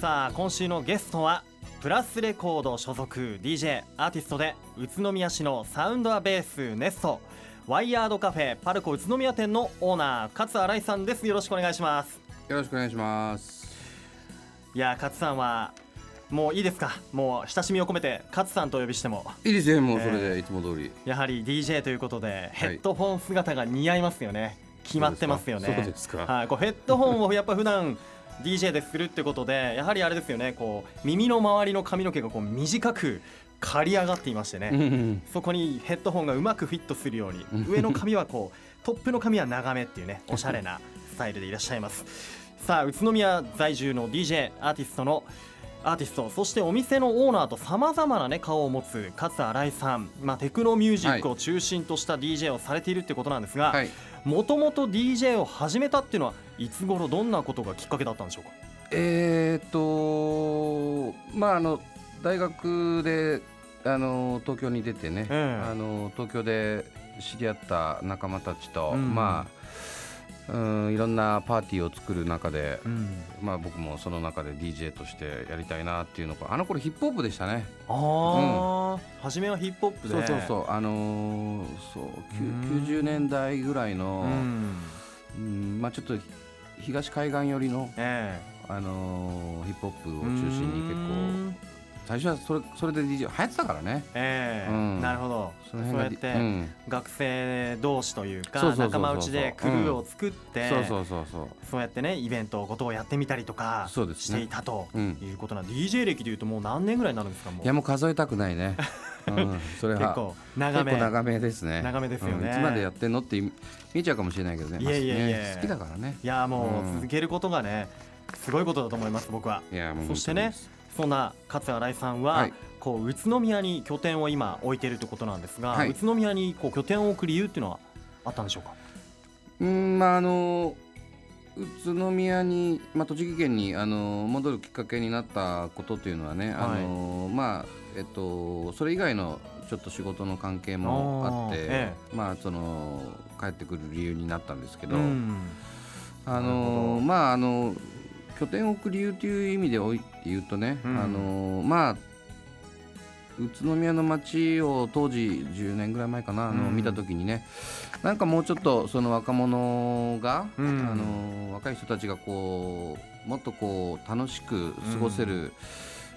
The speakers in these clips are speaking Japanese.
さあ今週のゲストはプラスレコード所属 DJ アーティストで宇都宮市のサウンドアベースネストワイヤードカフェパルコ宇都宮店のオーナー勝新井さんです。よろしくお願いします。よろしくお願いします。いや勝さんはもういいですか？もう親しみを込めて勝さんとお呼びしても。いいですねもうそれでいつも通り、やはり DJ ということでヘッドホン姿が似合いますよね、決まってますよね。そうですか。はい、こうヘッドホンをやっぱ普段 DJ でするってことでやはりあれですよねこう耳の周りの髪の毛がこう短く刈り上がっていましてね、うんうんそこにヘッドホンがうまくフィットするように上の髪はこうトップの髪は長めっていうねおしゃれなスタイルでいらっしゃいます。さあ宇都宮在住の DJ アーティストのアーティストそしてお店のオーナーとさまざまな、ね、顔を持つ勝新井さん、まあ、テクノミュージックを中心とした DJ をされているってことなんですがはい。もともと DJ を始めたっていうのはいつ頃どんなことがきっかけだったんでしょうか？えー、っとまああの大学であの東京に出てね、ええ。あの東京で知り合った仲間たちと、うん。まあうんいろんなパーティーを作る中で、うん。まあ、僕もその中で DJ としてやりたいなっていうのがあの頃ヒップホップでしたね。ああ、初めはヒップホップで。そうそうそう。あのーそうきゅうん。90年代ぐらいの、うん。うんまあ、ちょっと東海岸寄りの、えあのーヒップホップをえ中心に結構構最初はそれそれで DJ 流行ってたからね。ええ。うん。なるほど。そそうやってうん。学生同士というか仲間内でクルーを作って、そうそうそうそう。そうやってねイベントごとをやってみたりとかそうですね。していたとうん。いうことなんで、DJ 歴でいうともう何年ぐらいになるんですか？もういやもう数えたくないね、うん、それは。結構長め。長めですね。長めですよね。うん。いつまでやってんのって見えちゃうかもしれないけどね。いやいやいやまあね好きだからね。いやもうん。う続けることがねすごいことだと思います僕は。いやもうそしてねそんな勝新井さんは、はい。こう宇都宮に拠点を今置いているということなんですが、はい。宇都宮にこう拠点を置く理由っていうのはあったんでしょうか？うんまああの宇都宮に、まあ、栃木県にあの戻るきっかけになったことというのはね、あのまあえっとそれ以外のちょっと仕事の関係もあってあーえ。まあその帰ってくる理由になったんですけど、うん。あのど。まああの拠点を置く理由という意味でおいて言うとね、うん。あのまあ宇都宮の街を当時10年ぐらい前かな、あのうん。見た時にねなんかもうちょっとその若者が、うん。あの若い人たちがこうもっとこう楽しく過ごせる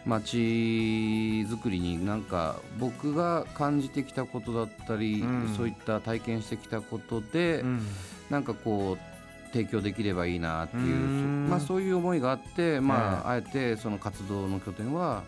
街づくりになんか僕が感じてきたことだったり、うん。そういった体験してきたことで、うん。なんかこう提供できればいいなっていうまあ、そういう思いがあって、まあえあえてその活動の拠点は、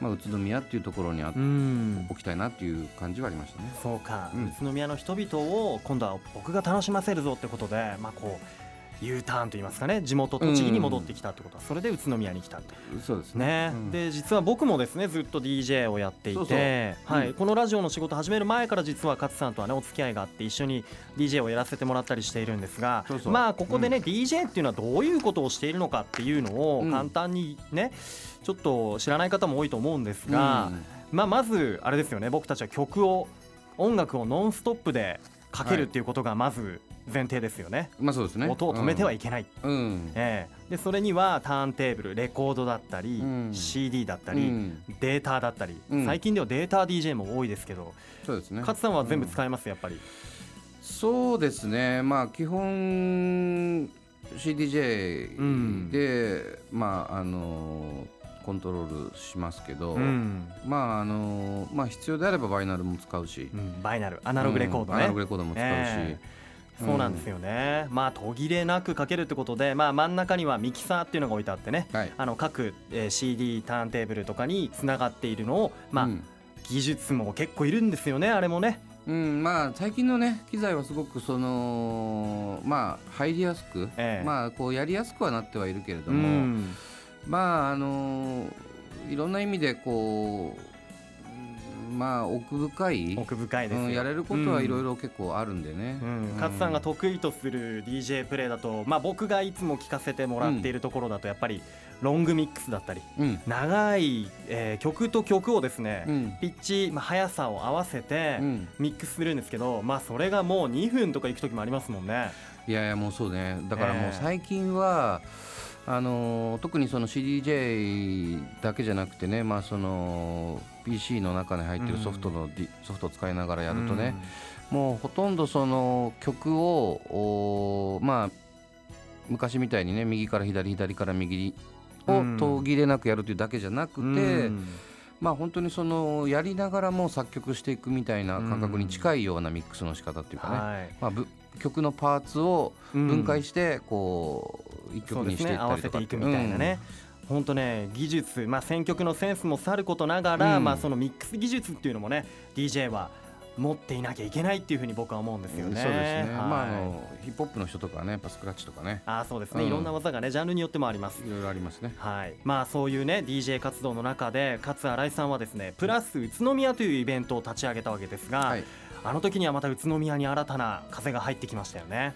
まあ、宇都宮っていうところにあうん。置きたいなっていう感じはありましたね。そうか、うん。宇都宮の人々を今度は僕が楽しませるぞってことで、まあ、こう U ターンといいますかね地元栃木に戻ってきたってことは、それで宇都宮に来たと。そうですね。うん。で実は僕もですねずっと DJ をやっていてはい。うん。このラジオの仕事始める前から実は勝さんとはねお付き合いがあって一緒に DJ をやらせてもらったりしているんですがまあここでね、DJ っていうのはどういうことをしているのかっていうのをうん。簡単にね、ちょっと知らない方も多いと思うんですが、まあ、まずあれですよね僕たちは曲を音楽をノンストップでかけるっていうことがまず前提ですよね、うんまあそうですね。音を止めてはいけない、うん、うん。ええ。でそれにはターンテーブルレコードだったり、うん。CD だったり、うん。データだったり、うん。最近ではデータ DJ も多いですけど、そうですね。勝さんは全部使えます？やっぱり、そうですね。まあ基本 CDJ で、まああのコントロールしますけど、うん。まああのまあ必要であればバイナルも使うし。うん。バイナル。アナログレコードね、うん。アナログレコードも使うし、えそうなんですよね、まあ途切れなくかけるってことで、まあ、真ん中にはミキサーっていうのが置いてあってね。はい、あの各、えー CD ターンテーブルとかにつながっているのを、まあうん。技術も結構いるんですよねあれもね。うん、まあ最近のね機材はすごくそのまあ入りやすく、ええ。まあこうやりやすくはなってはいるけれどうも、んまああのいろんな意味でこううんまあ奥深い、奥深いですよ、うん、やれることはいろいろ結構あるんでね。うん、勝さんが得意とする DJ プレイだと、まあ、僕がいつも聞かせてもらっているところだとやっぱりロングミックスだったりうん。長い、えー曲と曲をですね、うん。ピッチ、まあ、速さを合わせてうん、ミックスするんですけど、まあ、それがもう2分とか行く時もありますもんね。いやいやもうそうね。だからもうええ。最近は、あの特にその CDJ だけじゃなくてね、まあ、その PC の中に入ってるソフトの、D ソフトを使いながらやるとね、もうほとんどその曲をまあ昔みたいにね右から左左から右を途切れなくやるというだけじゃなくて、うん。まあ本当にそのやりながらも作曲していくみたいな感覚に近いようなミックスの仕方っていうかね、はい。まあ、ぶ曲のパーツを分解してこう一曲にしていったりとかそうですね合わせていくみたいなね、本当ね技術、まあ、選曲のセンスもさることながら、うん。まあ、そのミックス技術っていうのもね DJ は持っていなきゃいけないっていうふうに僕は思うんですよね。そうですね、ああのヒップホップの人とかはねやっぱスクラッチとかね。あーそうですね、うん。いろんな技がねジャンルによってもあります。いろいろありますね。はい、まあそういうね DJ 活動の中で勝新井さんはですねプラス宇都宮というイベントを立ち上げたわけですが、はい。あの時にはまた宇都宮に新たな風が入ってきましたよね。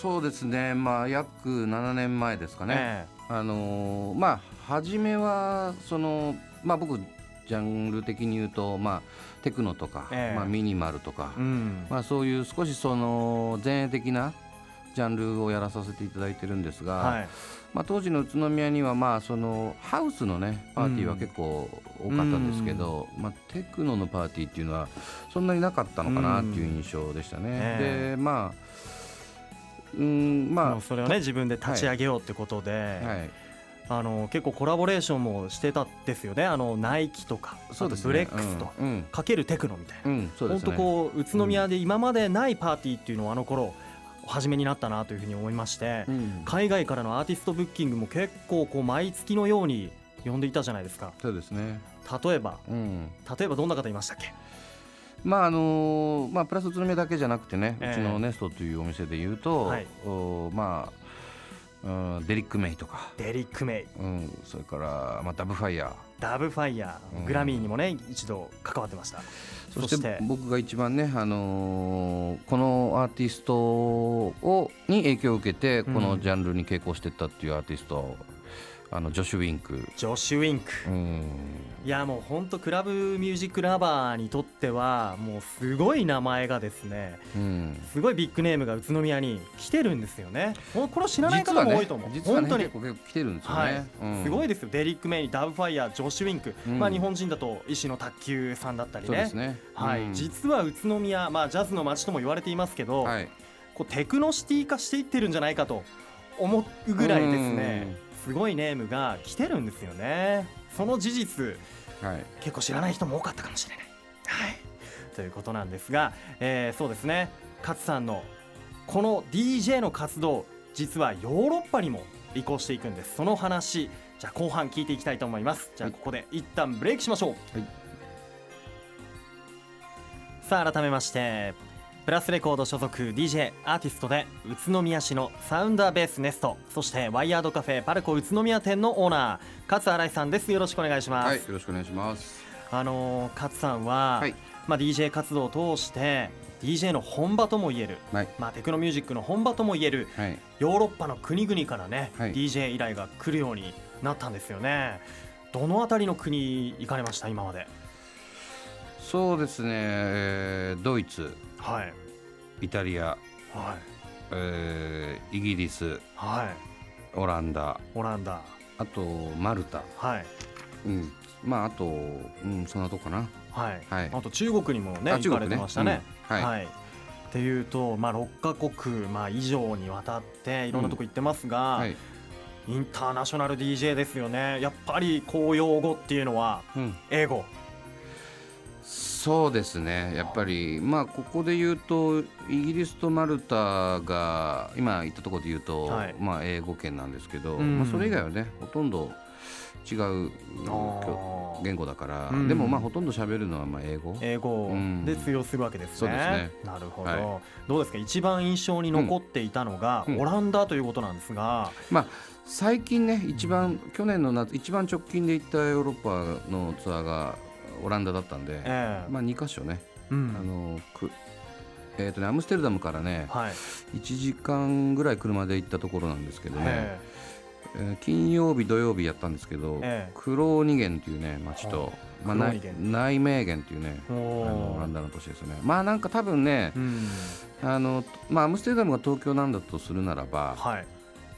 そうですね。まあ約7年前ですかね、えあのーまあ初めはそのまあ僕ジャンル的に言うとまあテクノとか、ええ。まあ、ミニマルとか、えうん。まあ、そういう少しその前衛的なジャンルをやらさせていただいてるんですが、はい。まあ、当時の宇都宮にはまあそのハウスのねパーティーは結構多かったんですけど、まあ、テクノのパーティーっていうのはそんなになかったのかなっていう印象でしたね。え。でまあうんまあ。それをね自分で立ち上げようってことで、はい、あの結構コラボレーションもしてたんですよね。あのナイキとかそうですね。ブレックスと、うんうん。かけるテクノみたいな、うんね。本当こう宇都宮で今までないパーティーっていうのをあの頃初めになったなというふうに思いまして、うん。海外からのアーティストブッキングも結構こう毎月のように呼んでいたじゃないですか。そうですね。例えばうん。例えばどんな方いましたっけ？まああのまあプラス宇都宮だけじゃなくてね、ええ。うちのネストというお店で言うと、はい。おまあ、うん、デリック・メイとか、デリック・メイ。うん、それから、まあ、ダブファイヤー。ダブファイヤー、うん。グラミーにもね一度関わってました。そして僕が一番ね、あのーこのアーティストをに影響を受けてこのジャンルに傾向していったっていうアーティスト、あのジョシュ・ウィンク、ジョシュ・ウィンク、うん、いやもう本当クラブミュージックラバーにとってはもうすごい名前がですねうん、すごいビッグネームが宇都宮に来てるんですよね。これを知らない方も多いと思う、実はね本当に。来てるんですよね、はい。うん。すごいですよ。デリック・メイダブファイヤージョシュ・ウィンク、うん。まあ、日本人だと石野卓球さんだったりね。ね、はい。うん。実は宇都宮、まあ、ジャズの街とも言われていますけど、はい。こうテクノシティ化していってるんじゃないかと思うぐらいですねすごいネームが来てるんですよね。その事実はい。結構知らない人も多かったかもしれない。はい、ということなんですが、えーそうですね。勝さんのこの DJ の活動実はヨーロッパにも移行していくんです。その話じゃあ後半聞いていきたいと思います。じゃあここで一旦ブレイクしましょう、はい。さあ改めましてプラスレコード所属 DJ アーティストで宇都宮市のサウンダーベースネストそしてワイヤードカフェパルコ宇都宮店のオーナー勝新井さんです。よろしくお願いします、はい、よろしくお願いします。あのー勝さんは、はい。まあ、DJ 活動を通して DJ の本場ともいえる、はい、まあ、テクノミュージックの本場ともいえるはい、ヨーロッパの国々からね、はい。DJ 依頼が来るようになったんですよね。どのあたりの国行かれました今まで？そうですね、えードイツ、はい。イタリア、はい。えーイギリス、はい。オランダ、オランダ。あとマルタ、はい。うん、まああと、うん、そんなとこかな。はい、はい。あと中国にもねあ行かれてましたね、うん。はい、っていうと、まあ、6カ国、まあ、以上にわたっていろんなとこ行ってますが、はい、インターナショナル DJ ですよね。やっぱり公用語っていうのはうん、英語そうですね、やっぱり、まあここで言うと、イギリスとマルタが今言ったところで言うと、はい。まあ英語圏なんですけど、うん。まあそれ以外はね、ほとんど違う言語だから、うん。でもまあほとんど喋るのはまあ英語。英語うん。で通用するわけですね。そうですね。なるほど、はどうですか？一番印象に残っていたのが、うんうん。オランダということなんですが、まあ最近ね一番去年の夏一番直近で行ったヨーロッパのツアーがオランダだったんで、ええ。まあ2カ所ね、うん。あのくえーとねアムステルダムからねはい、1時間ぐらい車で行ったところなんですけどね、ええ。ー金曜日土曜日やったんですけど、ええ。クローニゲンっていうね町と、まあ、ナイクローニゲン。ナイメーゲンっていうねえあのオランダの都市ですよね。まあなんか多分ねうん。あの、まあ、アムステルダムが東京なんだとするならばはい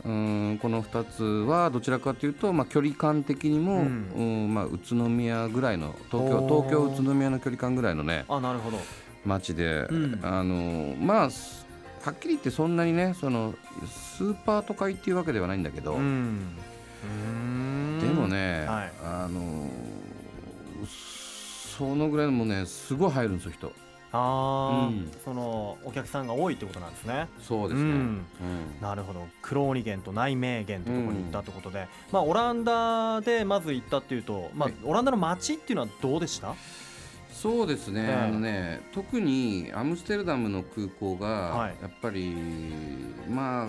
うんこの2つはどちらかというと、まあ、距離感的にも、ううんんまあ、宇都宮ぐらいの東京東京宇都宮の距離感ぐらいのねあなるほど街で、うん。あのまあすはっきり言ってそんなにねそのスーパー都会っていうわけではないんだけど、うん。でもね、はい。あのそのぐらいもねすごい入るんですよ人ああ、うん。そのお客さんが多いってことなんですね。そうですね、うん。うん。なるほど。黒鬼源と内名源というところに行ったってことで、まあオランダでまず行ったっていうと、まあはい。オランダの街っていうのはどうでした？そうですね、ええ。あのね特にアムステルダムの空港がはい。やっぱり、まあ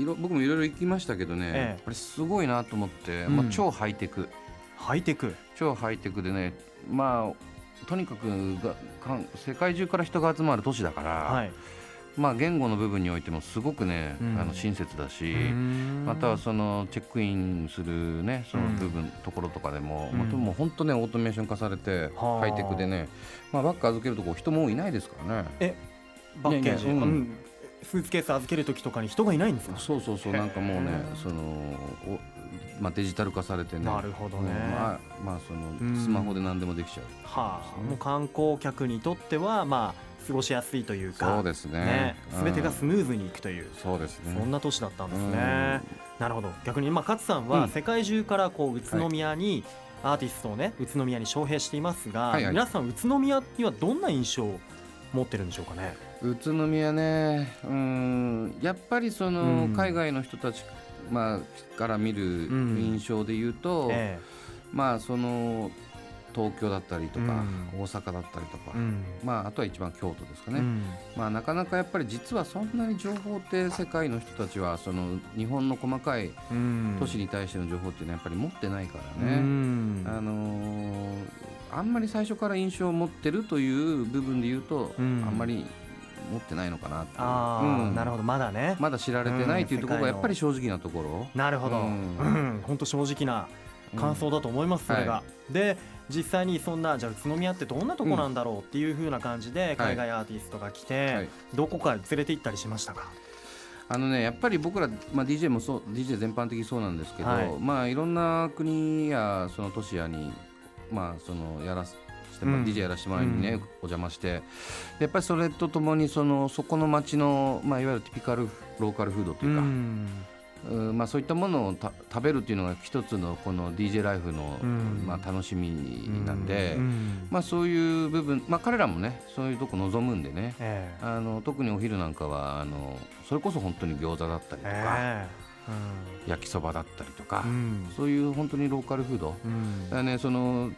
いろ僕もいろいろ行きましたけどね、ええ。やっぱりすごいなと思って、うん。まあ、超ハイテク。ハイテク。超ハイテクでねまあとにかくがかん世界中から人が集まる都市だから、はい。まあ、言語の部分においてもすごくね、うん。あの親切だし、ままたはそのチェックインするねその部分、ところとかでも、うん。まあ、もう本当ねオートメーション化されてはあ。ハイテクでね、まあ、バッグ預けるとこ人もいないですからね。バッケージ、いやいやうん。うん。スーツケース預ける時とかに人がいないんですか？そうそうそうなんかもうねそのお、まあ、デジタル化されてね。なるほどね。うんまあ、まあそうん。のスマホで何でもできちゃう、はあ、もう観光客にとってはまあ過ごしやすいというかそうですね。ね。うん。全てがスムーズにいくという、そうですね。そんな年だったんですうん。ね。なるほど。逆にまあ勝さんうん。は世界中からこう宇都宮に、アーティストをね宇都宮に招聘していますが、はいはい。皆さん宇都宮にはどんな印象を持ってるんでしょうかね？宇都宮ねうん。やっぱりその、うん。海外の人たち、まあ、から見るん。印象で言うと、えまあその東京だったりとか、うん。大阪だったりとか、えうん。まああとは一番京都ですかね、うん。まあなかなかやっぱり実はそんなに情報って世界の人たちはその日本の細かいうん。都市に対しての情報っていうのはやっぱり持ってないからうね、ん。あのーあんまり最初から印象を持ってるという部分で言うと、うん。あんまり持ってないのかなっああ、うん。なるほど。まだね。まだ知られてないというところがうんやっぱり正直なところ、なるほど、ううん。ん本当正直な感想だと思います、それが。はで実際にそんなじゃあ宇都宮ってどんなとこなんだろうっていう風な感じではい。海外アーティストが来て、はい。どこか連れて行ったりしましたか？あのねやっぱり僕ら、まあ、DJ もそう DJ 全般的にそうなんですけど、はい。まあいろんな国やその都市やにまあそのやらせても、うん。DJ やらせてもらいにね、うん。お邪魔して。やっぱりそれとともにそのそこの街のまあいわゆるティピカルローカルフードというか、ん。うんまあそういったものをた食べるっていうのが一つのこの DJ ライフの、うん。まあ楽しみなんで、うん。まあそういう部分まあ彼らもねそういうとこ望むんでね。ええ。あの特にお昼なんかはあのそれこそ本当に餃子だったりとか、え焼きそばだったりとかそういう本当にローカルフード、うん。だねその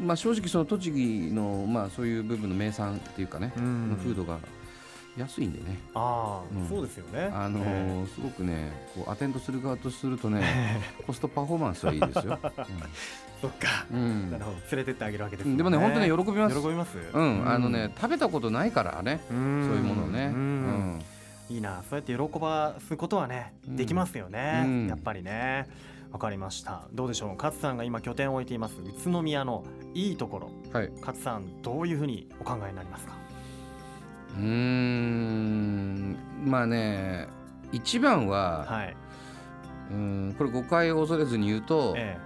まあ、正直その栃木の、まあ、そういう部分の名産っていうかね、うん。フードが安いんでね、ああ、うん。そうですよね。あのえすごくねこうアテンドする側とするとねえコストパフォーマンスはいいですよ。そっか、うん。うんなるほど。連れてってあげるわけですでもね本当に喜喜びます。びます。うん、あのね食べたことないからね、そういうものをね。うん。いいな。そうやって喜ばすことはねうん。できますよね、うん。やっぱりねわかりました。どうでしょう？勝さんが今拠点を置いています。宇都宮のいいところ。はい、勝さんどういうふうにお考えになりますか？うーん。まあね一番は、はい、うんこれ誤解を恐れずに言うと、え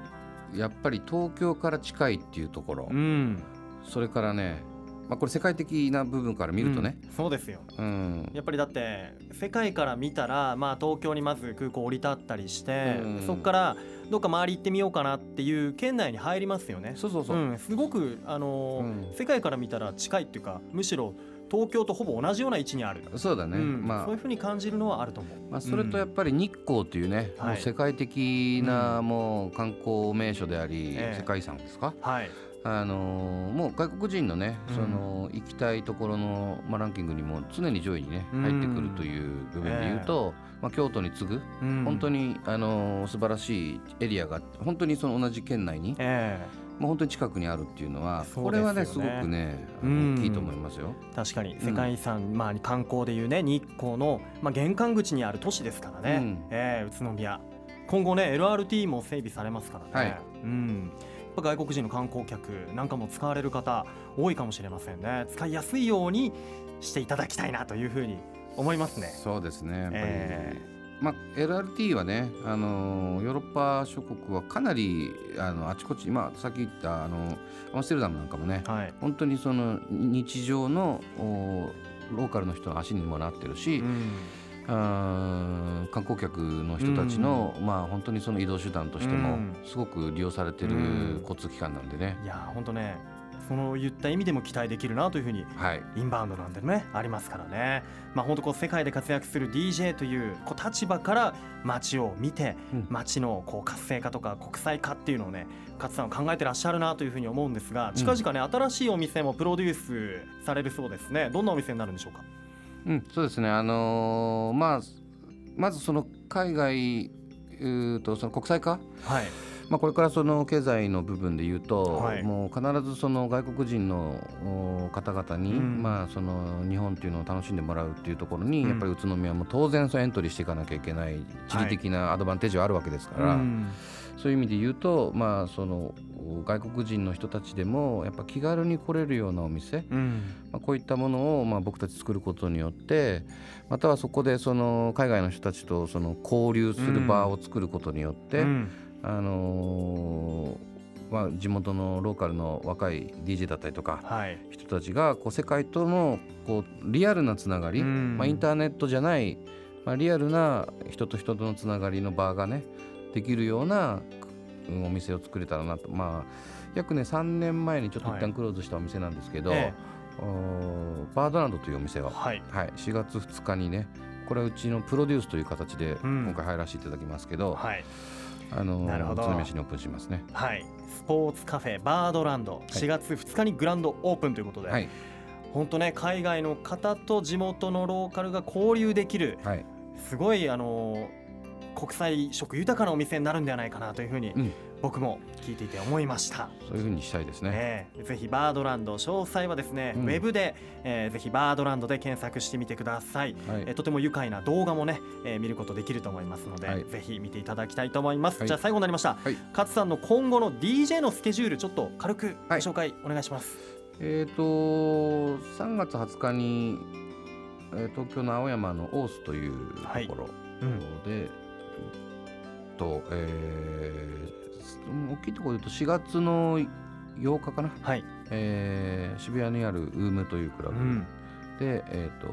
やっぱり東京から近いっていうところ。え、うん。それからね、まあ、これ世界的な部分から見るとね、うん。そうですよ。うん。やっぱりだって世界から見たら、まあ、東京にまず空港降り立ったりして、うん。そこからどっか周り行ってみようかなっていう県内に入りますよね。そうそうそう、うん、すごく、あのーうん。世界から見たら近いっていうかむしろ東京とほぼ同じような位置にある、そうだね、うん。まあそういうふうに感じるのはあると思う。まあ、それとやっぱり日光というね、はい。もう世界的なもう観光名所であり、ええ。世界遺産ですか、はい、あのーもう外国人のね、うん。その行きたいところの、まあ、ランキングにも常に上位にねうん。入ってくるという部分で言うと、まあ、京都に次ぐうん。本当、に、あのー素晴らしいエリアが本当にその同じ県内に、えまあ、本当に近くにあるっていうのはそうこれはねですごくね大きいと思いますよ。え確かに。世界遺産、まあ、観光でいうね日光の、まあ、玄関口にある都市ですからね、うん。ええ宇都宮。今後ね LRT も整備されますからね、はい。うん、ぱ外国人の観光客なんかも使われる方多いかもしれませんね。使いやすいようにしていただきたいなというふうに思いますね。そうですね。やっぱり、えまあ、LRT はね、あのヨーロッパ諸国はかなりあのあちこち、まあ、さっき言ったあのアムステルダムなんかもね、はい、本当にその日常のローカルの人の足にもなってるし、うん観光客の人たちの、うん、まあ本当にその移動手段としてもすごく利用されてる交通機関なんでね。うん、いや本当ねその言った意味でも期待できるなというふうに、はい、インバウンドなんでねありますからね、まあ、本当こう世界で活躍する DJ というこう立場から街を見て、街のこう活性化とか国際化っていうのをね勝さん考えてらっしゃるなというふうに思うんですが近々ね、新しいお店もプロデュースされるそうですね。どんなお店になるんでしょうか？うん、そうですね、あのー、まあ、まずその海外とその国際化、はい、まあ、これからその経済の部分で言うと、はい、もう必ずその外国人の方々に、うん、まあ、その日本っていうのを楽しんでもらうっていうところに、うん、やっぱり宇都宮も当然そエントリーしていかなきゃいけない地理的なアドバンテージはあるわけですから、はいうん、そういう意味で言うと、まあ、その外国人の人たちでもやっぱ気軽に来れるようなお店、まあ、こういったものをまあ僕たち作ることによってまたはそこでその海外の人たちとその交流する場を作ることによって、あのー、まあ、地元のローカルの若い DJ だったりとか、はい、人たちがこう世界とのこうリアルなつながり、まあ、インターネットじゃない、まあ、リアルな人と人とのつながりの場がねできるようなお店を作れたらなと。まあ約ね3年前にちょっと一旦クローズしたお店なんですけど、はい、バードランドというお店を、はい、はい、4月2日にねこれはうちのプロデュースという形で今回入らせていただきますけど、うん、はい。あのなるほど。宇都宮市にオープンしますね。はい。スポーツカフェバードランド。4月2日にグランドオープンということで、はい、本当ね海外の方と地元のローカルが交流できる、はい、すごいあの国際色豊かなお店になるんではないかなというふうに、僕も聞いていて思いました、そういうふうにしたいですね、えー、ぜひバードランド詳細はですね、うん、ウェブで、えー、ぜひバードランドで検索してみてください、はい、えー、とても愉快な動画もね、えー、見ることできると思いますので、はい、ぜひ見ていただきたいと思います、はい、じゃあ最後になりました、はい、勝さんの今後の DJ のスケジュールちょっと軽くご紹介お願いします、えっ、ー、と3月20日に、えー、東京の青山のオースというところで、うんと、えー、大きいところで言うと4月の8日かな、はい。えー、渋谷にあるウームというクラブ。で、うん、えーと、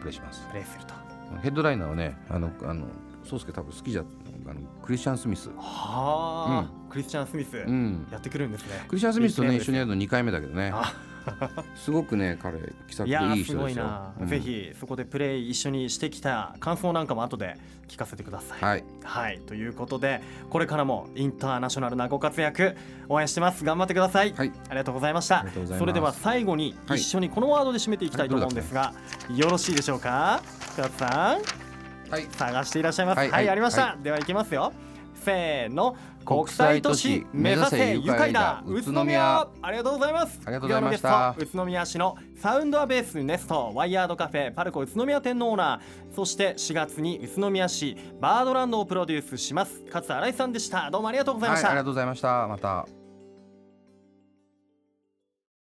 プレイします。プレイすると。ヘッドライナーはねあのあの宗介多分好きじゃあのクリスチャン・スミス。はあ、うん、クリスチャン・スミス、うん、やってくるんですね。クリスチャン・スミスとね一緒にやるの2回目だけどね すごくね彼気さくでいい人ですよ、うん、ぜひそこでプレイ一緒にしてきた感想なんかも後で聞かせてください。はい、はい、ということでこれからもインターナショナルなご活躍応援してます。頑張ってください、はい、ありがとうございました。それでは最後に一緒にこのワードで締めていきたいと思うんですが、よろしいでしょうか？深津さん、はい、探していらっしゃいます。はい、ありました、ではいきますよ。せーの国際都市目指せ愉快だ宇都宮。ありがとうございます。ありがとうございました。宇都宮市のサウンドアベースネストワイヤードカフェパルコ宇都宮店のオーナー。そして4月に宇都宮市バードランドをプロデュースします。勝新井さんでした。どうもありがとうございました、はい、ありがとうございました。また